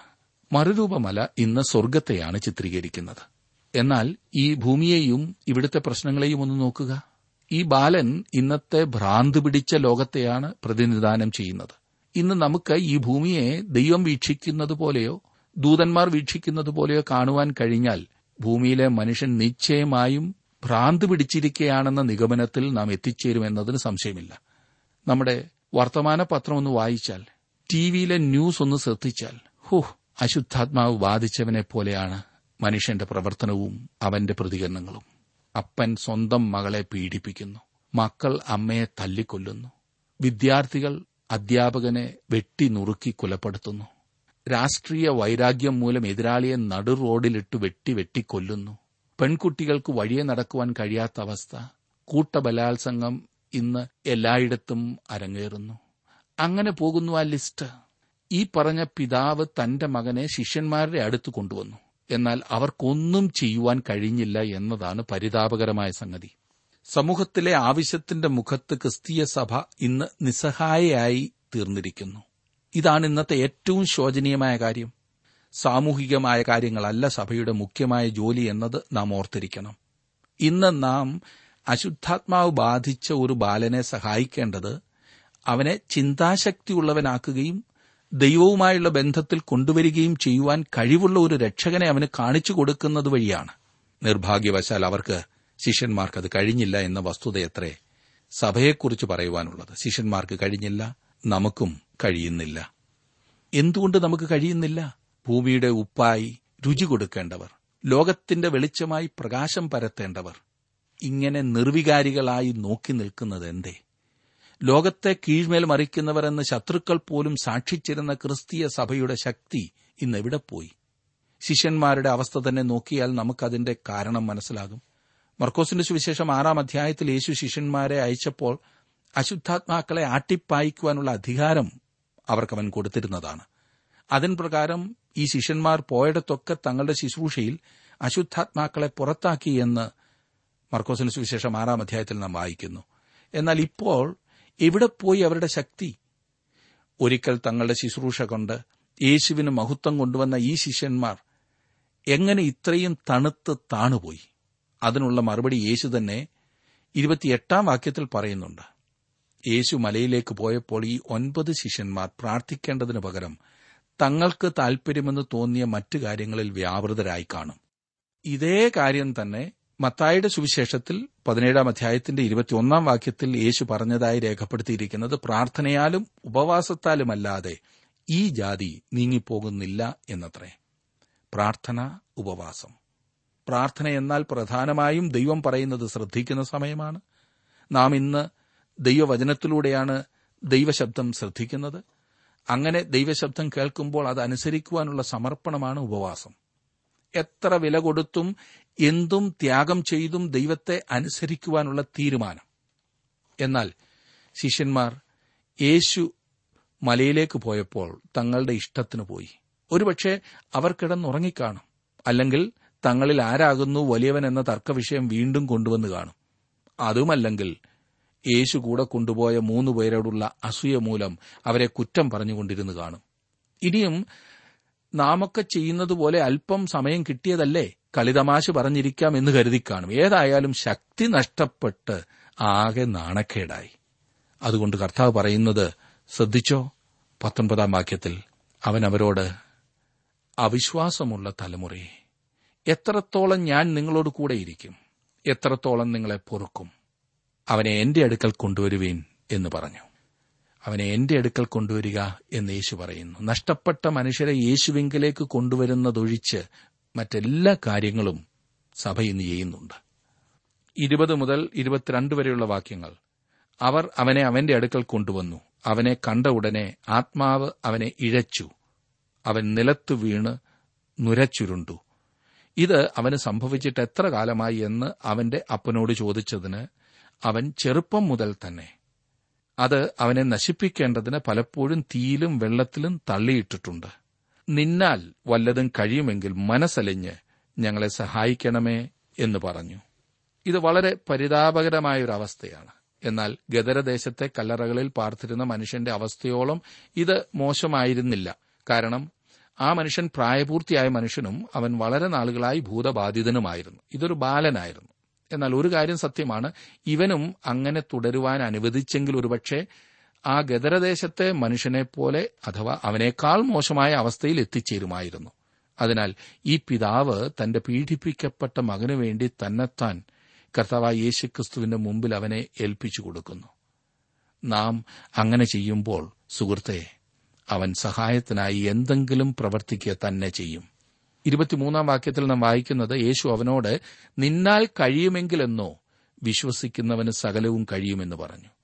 മറുരൂപമല ഇന്ന് സ്വർഗത്തെയാണ് ചിത്രീകരിക്കുന്നത്. എന്നാൽ ഈ ഭൂമിയെയും ഇവിടുത്തെ പ്രശ്നങ്ങളെയും ഒന്ന് നോക്കുക. ഈ ബാലൻ ഇന്നത്തെ ഭ്രാന്ത് പിടിച്ച ലോകത്തെയാണ് പ്രതിനിധാനം ചെയ്യുന്നത്. ഇന്ന് നമുക്ക് ഈ ഭൂമിയെ ദൈവം വീക്ഷിക്കുന്നത് പോലെയോ ദൂതന്മാർ വീക്ഷിക്കുന്നത് പോലെയോ കാണുവാൻ കഴിഞ്ഞാൽ ഭൂമിയിലെ മനുഷ്യൻ നിശ്ചയമായും ഭ്രാന്ത് പിടിച്ചിരിക്കുകയാണെന്ന നിഗമനത്തിൽ നാം എത്തിച്ചേരുമെന്നതിന് സംശയമില്ല. നമ്മുടെ വർത്തമാന പത്രം ഒന്ന് വായിച്ചാൽ ടിവിയിലെ ന്യൂസ് ഒന്ന് ശ്രദ്ധിച്ചാൽ ഹോ അശുദ്ധാത്മാവ് ബാധിച്ചവനെ പോലെയാണ് മനുഷ്യന്റെ പ്രവർത്തനവും അവന്റെ പ്രതികരണങ്ങളും. അപ്പൻ സ്വന്തം മകളെ പീഡിപ്പിക്കുന്നു മക്കൾ അമ്മയെ തല്ലിക്കൊല്ലുന്നു വിദ്യാർത്ഥികൾ അധ്യാപകനെ വെട്ടി നുറുക്കി കൊലപ്പെടുത്തുന്നു രാഷ്ട്രീയ വൈരാഗ്യം മൂലം എതിരാളിയെ നടു റോഡിലിട്ട് വെട്ടി വെട്ടിക്കൊല്ലുന്നു പെൺകുട്ടികൾക്ക് വഴിയെ നടക്കുവാൻ കഴിയാത്ത അവസ്ഥ. കൂട്ടബലാത്സംഗം ഇന്ന് എല്ലായിടത്തും അരങ്ങേറുന്നു. അങ്ങനെ പോകുന്നു ആ ലിസ്റ്റ്. ഈ പറഞ്ഞ പിതാവ് തന്റെ മകനെ ശിഷ്യന്മാരുടെ അടുത്ത് കൊണ്ടുവന്നു. എന്നാൽ അവർക്കൊന്നും ചെയ്യുവാൻ കഴിഞ്ഞില്ല എന്നതാണ് പരിതാപകരമായ സംഗതി. സമൂഹത്തിലെ ആവശ്യത്തിന്റെ മുഖത്ത് ക്രിസ്തീയ സഭ ഇന്ന് നിസ്സഹായയായി തീർന്നിരിക്കുന്നു. ഇതാണ് ഇന്നത്തെ ഏറ്റവും ശോചനീയമായ കാര്യം. സാമൂഹികമായ കാര്യങ്ങളല്ല സഭയുടെ മുഖ്യമായ ജോലി എന്നത് നാം ഓർത്തിരിക്കണം. ഇന്ന് നാം അശുദ്ധാത്മാവ് ബാധിച്ച ഒരു ബാലനെ സഹായിക്കേണ്ടത് അവനെ ചിന്താശക്തിയുള്ളവനാക്കുകയും ദൈവവുമായുള്ള ബന്ധത്തിൽ കൊണ്ടുവരികയും ചെയ്യുവാൻ കഴിവുള്ള ഒരു രക്ഷകനെ അവന് കാണിച്ചു കൊടുക്കുന്നത് വഴിയാണ്. നിർഭാഗ്യവശാൽ അവർക്ക് ശിഷ്യന്മാർക്ക് അത് കഴിഞ്ഞില്ല എന്ന വസ്തുതയത്രേ സഭയെക്കുറിച്ച് പറയുവാനുള്ളത്. ശിഷ്യന്മാർക്ക് കഴിഞ്ഞില്ല നമുക്കും കഴിയുന്നില്ല. എന്തുകൊണ്ട് നമുക്ക് കഴിയുന്നില്ല? ഭൂമിയുടെ ഉപ്പായി രുചി കൊടുക്കേണ്ടവർ ലോകത്തിന്റെ വെളിച്ചമായി പ്രകാശം പരത്തേണ്ടവർ ഇങ്ങനെ നിർവികാരികളായി നോക്കി നിൽക്കുന്നത് എന്തേ? ലോകത്തെ കീഴ്മേൽ മറിക്കുന്നവരെന്ന് ശത്രുക്കൾ പോലും സാക്ഷിച്ചിരുന്ന ക്രിസ്തീയ സഭയുടെ ശക്തി ഇന്ന് എവിടെ പോയി? ശിഷ്യന്മാരുടെ അവസ്ഥ തന്നെ നോക്കിയാൽ നമുക്കതിന്റെ കാരണം മനസ്സിലാകും. മർക്കോസിന്റെ സുവിശേഷം ആറാം അധ്യായത്തിൽ യേശു ശിഷ്യന്മാരെ അയച്ചപ്പോൾ അശുദ്ധാത്മാക്കളെ ആട്ടിപ്പായിക്കുവാനുള്ള അധികാരം അവർക്കവൻ കൊടുത്തിരുന്നതാണ്. അതിൻ പ്രകാരം ഈ ശിഷ്യന്മാർ പോയടത്തൊക്കെ തങ്ങളുടെ ശുശ്രൂഷയിൽ അശുദ്ധാത്മാക്കളെ പുറത്താക്കി എന്ന് മർക്കോസിന് സുവിശേഷം ആറാം അധ്യായത്തിൽ നാം വായിക്കുന്നു. എന്നാൽ ഇപ്പോൾ എവിടെ പോയി അവരുടെ ശക്തി? ഒരിക്കൽ തങ്ങളുടെ ശുശ്രൂഷ കൊണ്ട് യേശുവിന് മഹത്വം കൊണ്ടുവന്ന ഈ ശിഷ്യന്മാർ എങ്ങനെ ഇത്രയും തണുത്ത് താണുപോയി? അതിനുള്ള മറുപടി യേശു തന്നെ ഇരുപത്തിയെട്ടാം വാക്യത്തിൽ പറയുന്നുണ്ട്. യേശു മലയിലേക്ക് പോയപ്പോൾ ഈ ഒൻപത് ശിഷ്യന്മാർ പ്രാർത്ഥിക്കേണ്ടതിനു പകരം തങ്ങൾക്ക് താൽപര്യമെന്ന് തോന്നിയ മറ്റു കാര്യങ്ങളിൽ വ്യാപൃതരായി കാണും. ഇതേ കാര്യം തന്നെ മത്തായുടെ സുവിശേഷത്തിൽ പതിനേഴാം അധ്യായത്തിന്റെ ഇരുപത്തിയൊന്നാം വാക്യത്തിൽ യേശു പറഞ്ഞതായി രേഖപ്പെടുത്തിയിരിക്കുന്നത് പ്രാർത്ഥനയാലും ഉപവാസത്താലുമല്ലാതെ ഈ ജാതി നീങ്ങിപ്പോകുന്നില്ല എന്നത്രേ. പ്രാർത്ഥന ഉപവാസം. പ്രാർത്ഥന എന്നാൽ പ്രധാനമായും ദൈവം പറയുന്നത് ശ്രദ്ധിക്കുന്ന സമയമാണ്. നാം ഇന്ന് ദൈവവചനത്തിലൂടെയാണ് ദൈവശബ്ദം ശ്രദ്ധിക്കുന്നത്. അങ്ങനെ ദൈവശബ്ദം കേൾക്കുമ്പോൾ അത് അനുസരിക്കുവാനുള്ള സമർപ്പണമാണ് ഉപവാസം. എത്ര വില കൊടുത്തും എന്തും ത്യാഗം ചെയ്തും ദൈവത്തെ അനുസരിക്കുവാനുള്ള തീരുമാനം. എന്നാൽ ശിഷ്യന്മാർ യേശു മലയിലേക്ക് പോയപ്പോൾ തങ്ങളുടെ ഇഷ്ടത്തിന് പോയി. ഒരുപക്ഷെ അവർ കിടന്നുറങ്ങിക്കാണും. അല്ലെങ്കിൽ തങ്ങളിൽ ആരാകുന്നു വലിയവൻ എന്ന തർക്കവിഷയം വീണ്ടും കൊണ്ടുവന്ന് കാണും. അതുമല്ലെങ്കിൽ യേശു കൂടെ കൊണ്ടുപോയ മൂന്നു പേരോടുള്ള അസൂയ മൂലം അവരെ കുറ്റം പറഞ്ഞുകൊണ്ടിരുന്നു കാണും. ഇനിയും നാമൊക്കെ ചെയ്യുന്നതുപോലെ അല്പം സമയം കിട്ടിയതല്ലേ? കളിതമാശ പറഞ്ഞിരിക്കാം എന്ന് കരുതിക്കാണും ഏതായാലും ശക്തി നഷ്ടപ്പെട്ട് ആകെ നാണക്കേടായി. അതുകൊണ്ട് കർത്താവ് പറയുന്നത് ശ്രദ്ധിച്ചോ? പത്തൊൻപതാം വാക്യത്തിൽ അവൻ അവരോട് അവിശ്വാസമുള്ള തലമുറയെ എത്രത്തോളം ഞാൻ നിങ്ങളോട് കൂടെയിരിക്കും എത്രത്തോളം നിങ്ങളെ പൊറുക്കും? അവനെ എന്റെ അടുക്കൽ കൊണ്ടുവരുവീൻ എന്ന് പറഞ്ഞു. അവനെ എന്റെ അടുക്കൽ കൊണ്ടുവരിക എന്ന് യേശു പറയുന്നു. നഷ്ടപ്പെട്ട മനുഷ്യരെ യേശുവിങ്കിലേക്ക് കൊണ്ടുവരുന്നതൊഴിച്ച് മറ്റെല്ലാ കാര്യങ്ങളും സഭ ഇന്ന് ചെയ്യുന്നുണ്ട്. ഇരുപത് മുതൽ ഇരുപത്തിരണ്ട് വരെയുള്ള വാക്യങ്ങൾ. അവർ അവനെ അവന്റെ അടുക്കൽ കൊണ്ടുവന്നു. അവനെ കണ്ട ഉടനെ ആത്മാവ് അവനെ ഇഴച്ചു. അവൻ നിലത്തു വീണ് നുരച്ചുരുണ്ടു. ഇത് അവന് സംഭവിച്ചിട്ട് എത്ര കാലമായി എന്ന് അവന്റെ അപ്പനോട് ചോദിച്ചതിന് അവൻ ചെറുപ്പം മുതൽ തന്നെ. അത് അവനെ നശിപ്പിക്കേണ്ടതിന് പലപ്പോഴും തീയിലും വെള്ളത്തിലും തള്ളിയിട്ടിട്ടുണ്ട്. നിന്നാൽ വല്ലതും കഴിയുമെങ്കിൽ മനസ്സലിഞ്ഞ് ഞങ്ങളെ സഹായിക്കണമേ എന്ന് പറഞ്ഞു. ഇത് വളരെ പരിതാപകരമായ ഒരു അവസ്ഥയാണ് എന്നാൽ ഗദരദേശത്തെ കല്ലറകളിൽ പാർത്തിരുന്ന മനുഷ്യന്റെ അവസ്ഥയോളം ഇത് മോശമായിരുന്നില്ല. കാരണം ആ മനുഷ്യൻ പ്രായപൂർത്തിയായ മനുഷ്യനും അവൻ വളരെ നാളുകളായി ഭൂതബാധിതനുമായിരുന്നു. ഇതൊരു ബാലനായിരുന്നു. എന്നാൽ ഒരു കാര്യം സത്യമാണ് ഇവനും അങ്ങനെ തുടരുവാൻ അനുവദിച്ചെങ്കിൽ ഒരുപക്ഷെ ആ ഗദരദേശത്തെ മനുഷ്യനെപ്പോലെ അഥവാ അവനേക്കാൾ മോശമായ അവസ്ഥയിൽ എത്തിച്ചേരുമായിരുന്നു. അതിനാൽ ഈ പിതാവ് തന്റെ പീഡിപ്പിക്കപ്പെട്ട മകനു വേണ്ടി തന്നെത്താൻ കർത്താവായ യേശുക്രിസ്തുവിന്റെ മുമ്പിൽ അവനെ ഏൽപ്പിച്ചു കൊടുക്കുന്നു. നാം അങ്ങനെ ചെയ്യുമ്പോൾ സുഹൃത്തെ അവൻ സഹായത്തിനായി എന്തെങ്കിലും പ്രവർത്തിക്കുക തന്നെ ചെയ്യും. ഇരുപത്തിമൂന്നാം വാക്യത്തിൽ നാം വായിക്കുന്നത് യേശു അവനോട് നിന്നാൽ കഴിയുമെങ്കിലെന്നോ വിശ്വസിക്കുന്നവന് സകലവും കഴിയുമെന്ന് പറഞ്ഞു.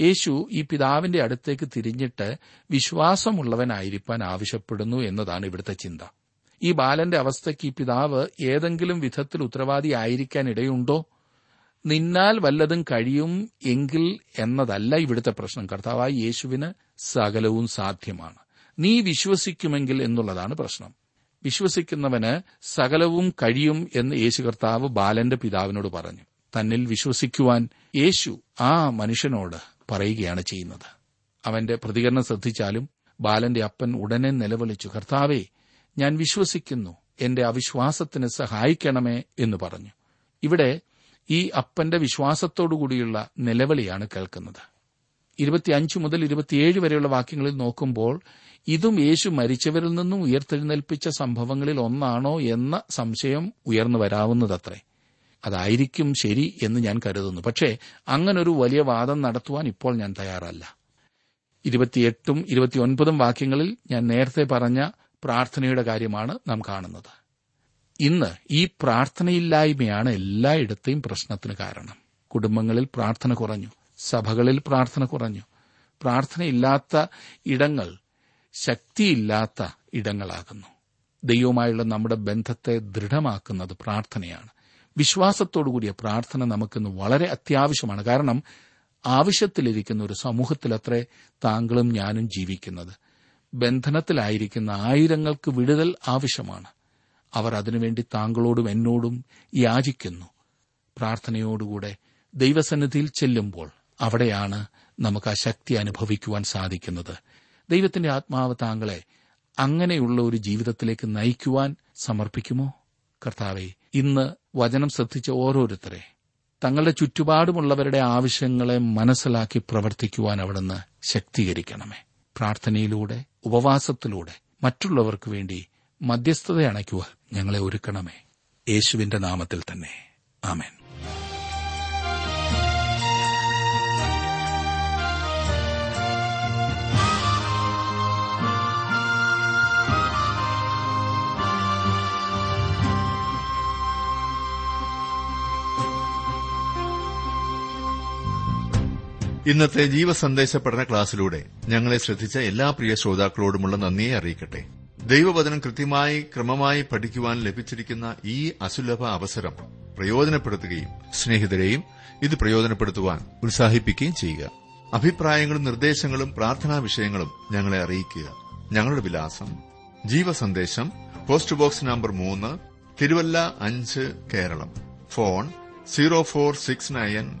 യേശു ഈ പിതാവിന്റെ അടുത്തേക്ക് തിരിഞ്ഞിട്ട് വിശ്വാസമുള്ളവനായിരിക്കാൻ ആവശ്യപ്പെടുന്നു എന്നതാണ് ഇവിടുത്തെ ചിന്ത. ഈ ബാലന്റെ അവസ്ഥയ്ക്ക് ഈ പിതാവ് ഏതെങ്കിലും വിധത്തിൽ ഉത്തരവാദി ആയിരിക്കാൻ ഇടയുണ്ടോ? നിന്നാൽ വല്ലതും കഴിയും എങ്കിൽ എന്നതല്ല ഇവിടുത്തെ പ്രശ്നം. കർത്താവായി യേശുവിന് സകലവും സാധ്യമാണ്. നീ വിശ്വസിക്കുമെങ്കിൽ എന്നുള്ളതാണ് പ്രശ്നം. വിശ്വസിക്കുന്നവന് സകലവും കഴിയും എന്ന് യേശു കർത്താവ് ബാലന്റെ പിതാവിനോട് പറഞ്ഞു. തന്നിൽ വിശ്വസിക്കുവാൻ യേശു ആ മനുഷ്യനോട് പറയുകയാണ് ചെയ്യുന്നത്. അവന്റെ പ്രതികരണം ശ്രദ്ധിച്ചാലും ബാലന്റെ അപ്പൻ ഉടനെ നിലവിളിച്ചു കർത്താവേ ഞാൻ വിശ്വസിക്കുന്നു എന്റെ അവിശ്വാസത്തിന് സഹായിക്കണമേ എന്ന് പറഞ്ഞു. ഇവിടെ ഈ അപ്പന്റെ വിശ്വാസത്തോടുകൂടിയുള്ള നിലവിളിയാണ് കേൾക്കുന്നത്. ഇരുപത്തിയഞ്ച് മുതൽ ഇരുപത്തിയേഴ് വരെയുള്ള വാക്യങ്ങളിൽ നോക്കുമ്പോൾ ഇതും യേശു മരിച്ചവരിൽ നിന്നും ഉയർത്തെഴുന്നേൽപ്പിച്ച സംഭവങ്ങളിൽ ഒന്നാണോ എന്ന സംശയം ഉയർന്നു വരാവുന്നതത്രേ. അതായിരിക്കും ശരി എന്ന് ഞാൻ കരുതുന്നു. പക്ഷേ അങ്ങനൊരു വലിയ വാദം നടത്തുവാൻ ഇപ്പോൾ ഞാൻ തയ്യാറല്ല. ഇരുപത്തിയെട്ടും ഇരുപത്തിയൊൻപതും വാക്യങ്ങളിൽ ഞാൻ നേരത്തെ പറഞ്ഞ പ്രാർത്ഥനയുടെ കാര്യമാണ് നാം കാണുന്നത്. ഇന്ന് ഈ പ്രാർത്ഥനയില്ലായ്മയാണ് എല്ലായിടത്തെയും പ്രശ്നത്തിന് കാരണം. കുടുംബങ്ങളിൽ പ്രാർത്ഥന കുറഞ്ഞു. സഭകളിൽ പ്രാർത്ഥന കുറഞ്ഞു. പ്രാർത്ഥനയില്ലാത്ത ഇടങ്ങൾ ശക്തിയില്ലാത്ത ഇടങ്ങളാകുന്നു. ദൈവവുമായുള്ള നമ്മുടെ ബന്ധത്തെ ദൃഢമാക്കുന്നത് പ്രാർത്ഥനയാണ്. വിശ്വാസത്തോടുകൂടിയ പ്രാർത്ഥന നമുക്കിന്ന് വളരെ അത്യാവശ്യമാണ്. കാരണം ആവശ്യത്തിലിരിക്കുന്ന ഒരു സമൂഹത്തിലത്രേ താങ്കളും ഞാനും ജീവിക്കുന്നത്. ബന്ധനത്തിലായിരിക്കുന്ന ആയിരങ്ങൾക്ക് വിടുതൽ ആവശ്യമാണ്. അവർ അതിനുവേണ്ടി താങ്കളോടും എന്നോടും യാചിക്കുന്നു. പ്രാർത്ഥനയോടുകൂടെ ദൈവസന്നിധിയിൽ ചെല്ലുമ്പോൾ അവിടെയാണ് നമുക്ക് ആ ശക്തി അനുഭവിക്കുവാൻ സാധിക്കുന്നത്. ദൈവത്തിന്റെ ആത്മാവ് താങ്കളെ അങ്ങനെയുള്ള ഒരു ജീവിതത്തിലേക്ക് നയിക്കുവാൻ സമർപ്പിക്കുമോ? കർത്താവെ ഇന്ന് വചനം ശ്രദ്ധിച്ച ഓരോരുത്തരെ തങ്ങളുടെ ചുറ്റുപാടുമുള്ളവരുടെ ആവശ്യങ്ങളെ മനസ്സിലാക്കി പ്രവർത്തിക്കുവാൻ അവിടുന്ന് ശക്തീകരിക്കണമേ. പ്രാർത്ഥനയിലൂടെ ഉപവാസത്തിലൂടെ മറ്റുള്ളവർക്ക് വേണ്ടി മധ്യസ്ഥത അണയ്ക്കുവാൻ ഞങ്ങളെ ഒരുക്കണമേ. യേശുവിന്റെ നാമത്തിൽ തന്നെ. ആമേൻ. ഇന്നത്തെ ജീവസന്ദേശ പഠന ക്ലാസ്സിലൂടെ ഞങ്ങളെ ശ്രദ്ധിച്ച എല്ലാ പ്രിയ ശ്രോതാക്കളോടുമുള്ള നന്ദിയെ അറിയിക്കട്ടെ. ദൈവവചനം കൃത്യമായി ക്രമമായി പഠിക്കുവാൻ ലഭിച്ചിരിക്കുന്ന ഈ അസുലഭ അവസരം പ്രയോജനപ്പെടുത്തുകയും സ്നേഹിതരെയും ഇത് പ്രയോജനപ്പെടുത്തുവാൻ ഉത്സാഹിപ്പിക്കുകയും ചെയ്യുക. അഭിപ്രായങ്ങളും നിർദ്ദേശങ്ങളും പ്രാർത്ഥനാ വിഷയങ്ങളും ഞങ്ങളെ അറിയിക്കുക. ഞങ്ങളുടെ വിലാസം. ജീവസന്ദേശം പോസ്റ്റ് ബോക്സ് നമ്പർ മൂന്ന് തിരുവല്ല അഞ്ച് Keralam. Phone zero four six nine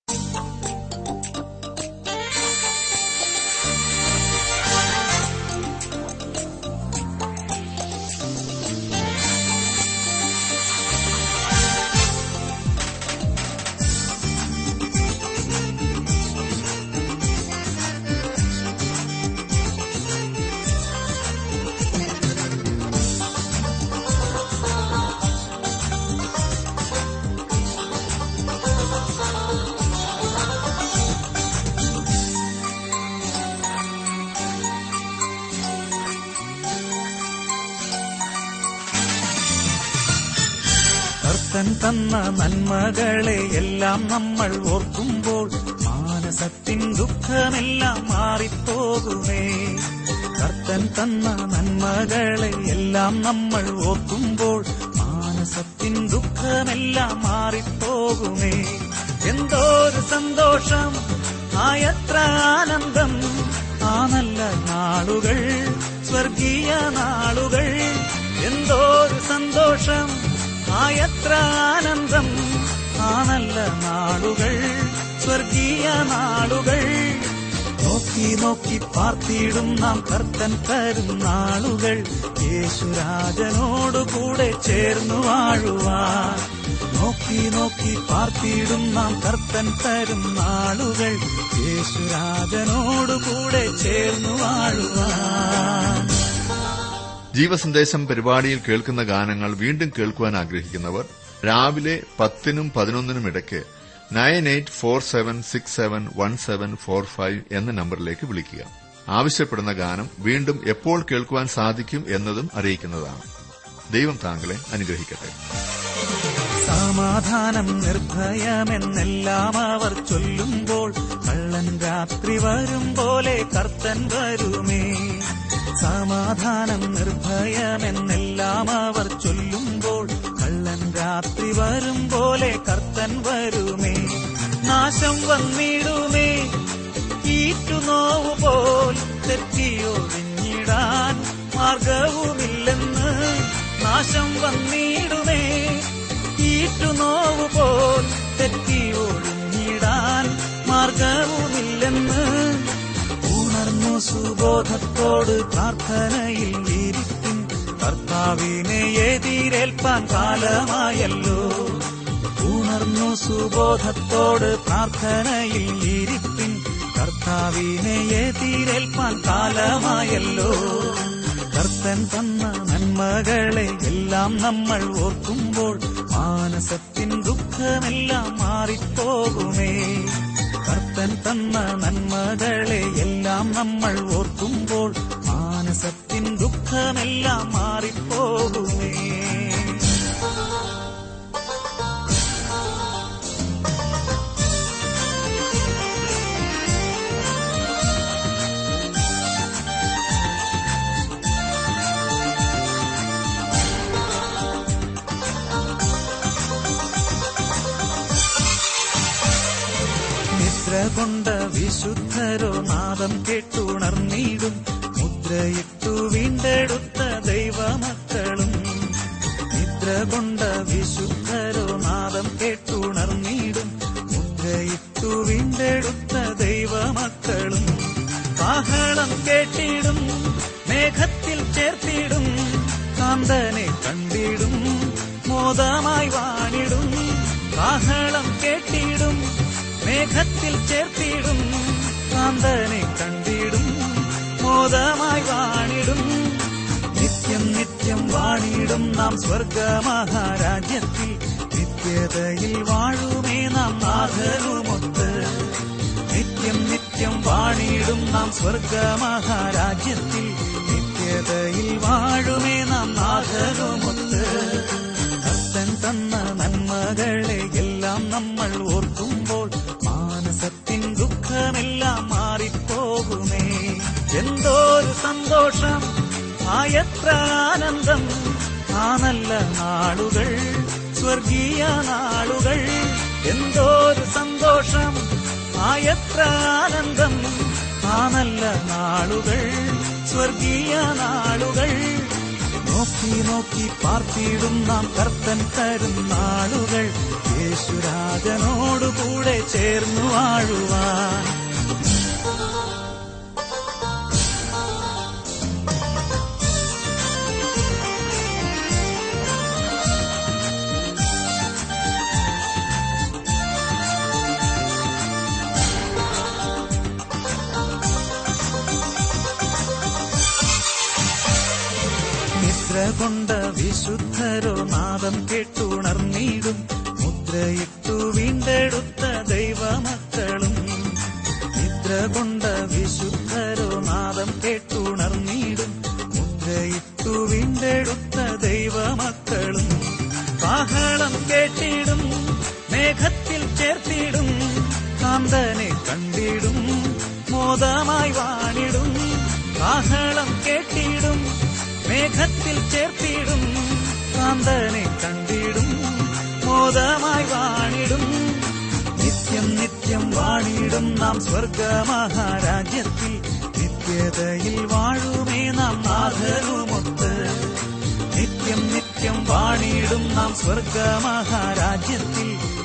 കർത്തൻ തന്ന നന്മകളെ എല്ലാം നമ്മൾ ഓർക്കുമ്പോൾ മാനസത്തിൻ ദുഃഖമെല്ലാം മാറിപ്പോകുമേ. കർത്തൻ തന്ന നന്മകളെ എല്ലാം നമ്മൾ ഓർക്കുമ്പോൾ മാനസത്തിൻ ദുഃഖമെല്ലാം മാറിപ്പോകുമേ. എന്തോരു സന്തോഷം ആയത്ര ആനന്ദം. ആ നല്ല നാളുകൾ സ്വർഗീയ നാളുകൾ. എന്തോരു സന്തോഷം. ആ എത്ര ആനന്ദം ആ നല്ല നാളുകൾ സ്വർഗീയ നാളുകൾ നോക്കി നോക്കി പാർത്തിയിടും നാം കർത്തൻ തരും നാളുകൾ. യേശുരാജനോടുകൂടെ ചേർന്നു വാഴുവാൻ. നോക്കി നോക്കി പാർത്തിയിടും നാം കർത്തൻ തരും നാളുകൾ. യേശുരാജനോടുകൂടെ ചേർന്നു വാഴുവാൻ. ജീവസന്ദേശം പരിപാടിയിൽ കേൾക്കുന്ന ഗാനങ്ങൾ വീണ്ടും കേൾക്കുവാൻ ആഗ്രഹിക്കുന്നവർ രാവിലെ പത്തിനും പതിനൊന്നിനും ഇടയ്ക്ക് nine eight four seven six seven one seven four five എന്ന നമ്പറിലേക്ക് വിളിക്കുക. ആവശ്യപ്പെടുന്ന ഗാനം വീണ്ടും എപ്പോൾ കേൾക്കുവാൻ സാധിക്കും എന്നതും അറിയിക്കുന്നതാണ്. ദൈവം താങ്കളെ അനുഗ്രഹിക്കട്ടെ. സമാധാനം നിർഭയമെന്നെല്ലാം അവർ ചൊല്ലുമ്പോൾ കള്ളൻ രാത്രി വരും പോലെ കർത്തൻ വരുമേ. സമാധാനം നിർഭയമെന്നെല്ലാം അവർ ചൊല്ലുമ്പോൾ കള്ളൻ രാത്രി വരും പോലെ കർത്തൻ വരുമേ. നാശം വന്നിടുമേ. ഈറ്റുനോവ് പോൽ തെറ്റിയൊഴിഞ്ഞിടാൻ മാർഗവുമില്ലെന്ന് നാശം വന്നിടുമേ. ഈറ്റുനോവ് പോൽ തെറ്റി ഒഴിഞ്ഞിടാൻ മാർഗവുമില്ലെന്ന് ഉണർന്നു സുബോധത്തോട് പ്രാർത്ഥനയിൽ ഇരിക്കും. കർത്താവിനെ എതിരേൽപ്പാൻ കാലമായല്ലോ. ഉണർന്നു സുബോധത്തോട് പ്രാർത്ഥനയിൽ ഇരിപ്പിൻ കർത്താവിനെ എതിരേൽപ്പാൻ കാലമായല്ലോ. കർത്തൻ തന്ന നന്മകളെ എല്ലാം നമ്മൾ ഓർക്കുമ്പോൾ മാനസത്തിൻ ദുഃഖമെല്ലാം മാറിപ്പോകുമേ. തന്ന നന്മകളെ എല്ലാം നമ്മൾ ഓർക്കുമ്പോൾ മാനസത്തിൻ ദുഃഖമെല്ലാം മാറിപ്പോകുമേ നിദ്ര കൊണ്ട വിശുദ്ധരോ നാദം കേട്ടുണർന്നിടും. മുദ്രയിട്ടു വീണ്ടെടുത്ത ദൈവമക്കളും. നിദ്ര കൊണ്ട വിശുദ്ധരോ നാദം കേട്ടുണർന്നിടും. മുദ്രയിട്ടു വീണ്ടെടുത്ത ദൈവമക്കളും. കാഹളം കേട്ടിടും മേഘത്തിൽ ചേർത്തിടും. കാന്തനെ കണ്ടിടും മോദമായി വാണിടും. കാഹളം കേട്ടിടും. മേഘത്തിൽ ചേർത്തിടും. കാന്തനെ കണ്ടിടും. മോദമായി വാണിടും. നിത്യം നിത്യം വാണിടും നാം സ്വർഗമഹാരാജ്യത്തിൽ. നിത്യതയിൽ വാഴുമേ നാം നാഥരുമൊത്ത് നിത്യം നിത്യം വാണിടും നാം സ്വർഗമഹാരാജ്യത്തിൽ. നിത്യതയിൽ സന്തോഷം. ആ എത്ര ആനന്ദം. ആ നല്ല നാളുകൾ. സ്വർഗീയ നാളുകൾ. എന്തോരു സന്തോഷം. ആ എത്ര ആനന്ദം. ആ നല്ല നാളുകൾ. സ്വർഗീയ നാളുകൾ. നോക്കി നോക്കി പാർത്തിയിടും നാം കർത്തൻ തരും നാളുകൾ. യേശുരാജനോടുകൂടെ ചേർന്നു വാഴുവാൻ നിദ്ര കൊണ്ട വിശുദ്ധരോ നാദം കെട്ടുണർന്നീടും. മുദ്രയിട്ടു വീണ്ടെടുത്ത ദൈവമക്കളും. നിദ്ര കൊണ്ട വിശുദ്ധരോ നാദം കെട്ടുണർന്നീടും. മുദ്രയിട്ടു വീണ്ടെടുത്ത ദൈവമക്കളും. കാഹളം കേട്ടിടും മേഘത്തിൽ ചേർത്തിടും. കാന്തനെ കണ്ടിടും മോദമായി വാണിടും. കാഹളം കേട്ടിടും മേഘത്തിൽ ചേർത്തിടും കാന്തനെ കണ്ടിടും മോദമായി വാണിടും. നിത്യം നിത്യം വാണിടും നാം സ്വർഗമഹാരാജ്യത്തിൽ. നിത്യതയിൽ വാഴുമേ നാം നാഥനുമൊത്ത്. നിത്യം നിത്യം വാണിടും നാം സ്വർഗമഹാരാജ്യത്തിൽ.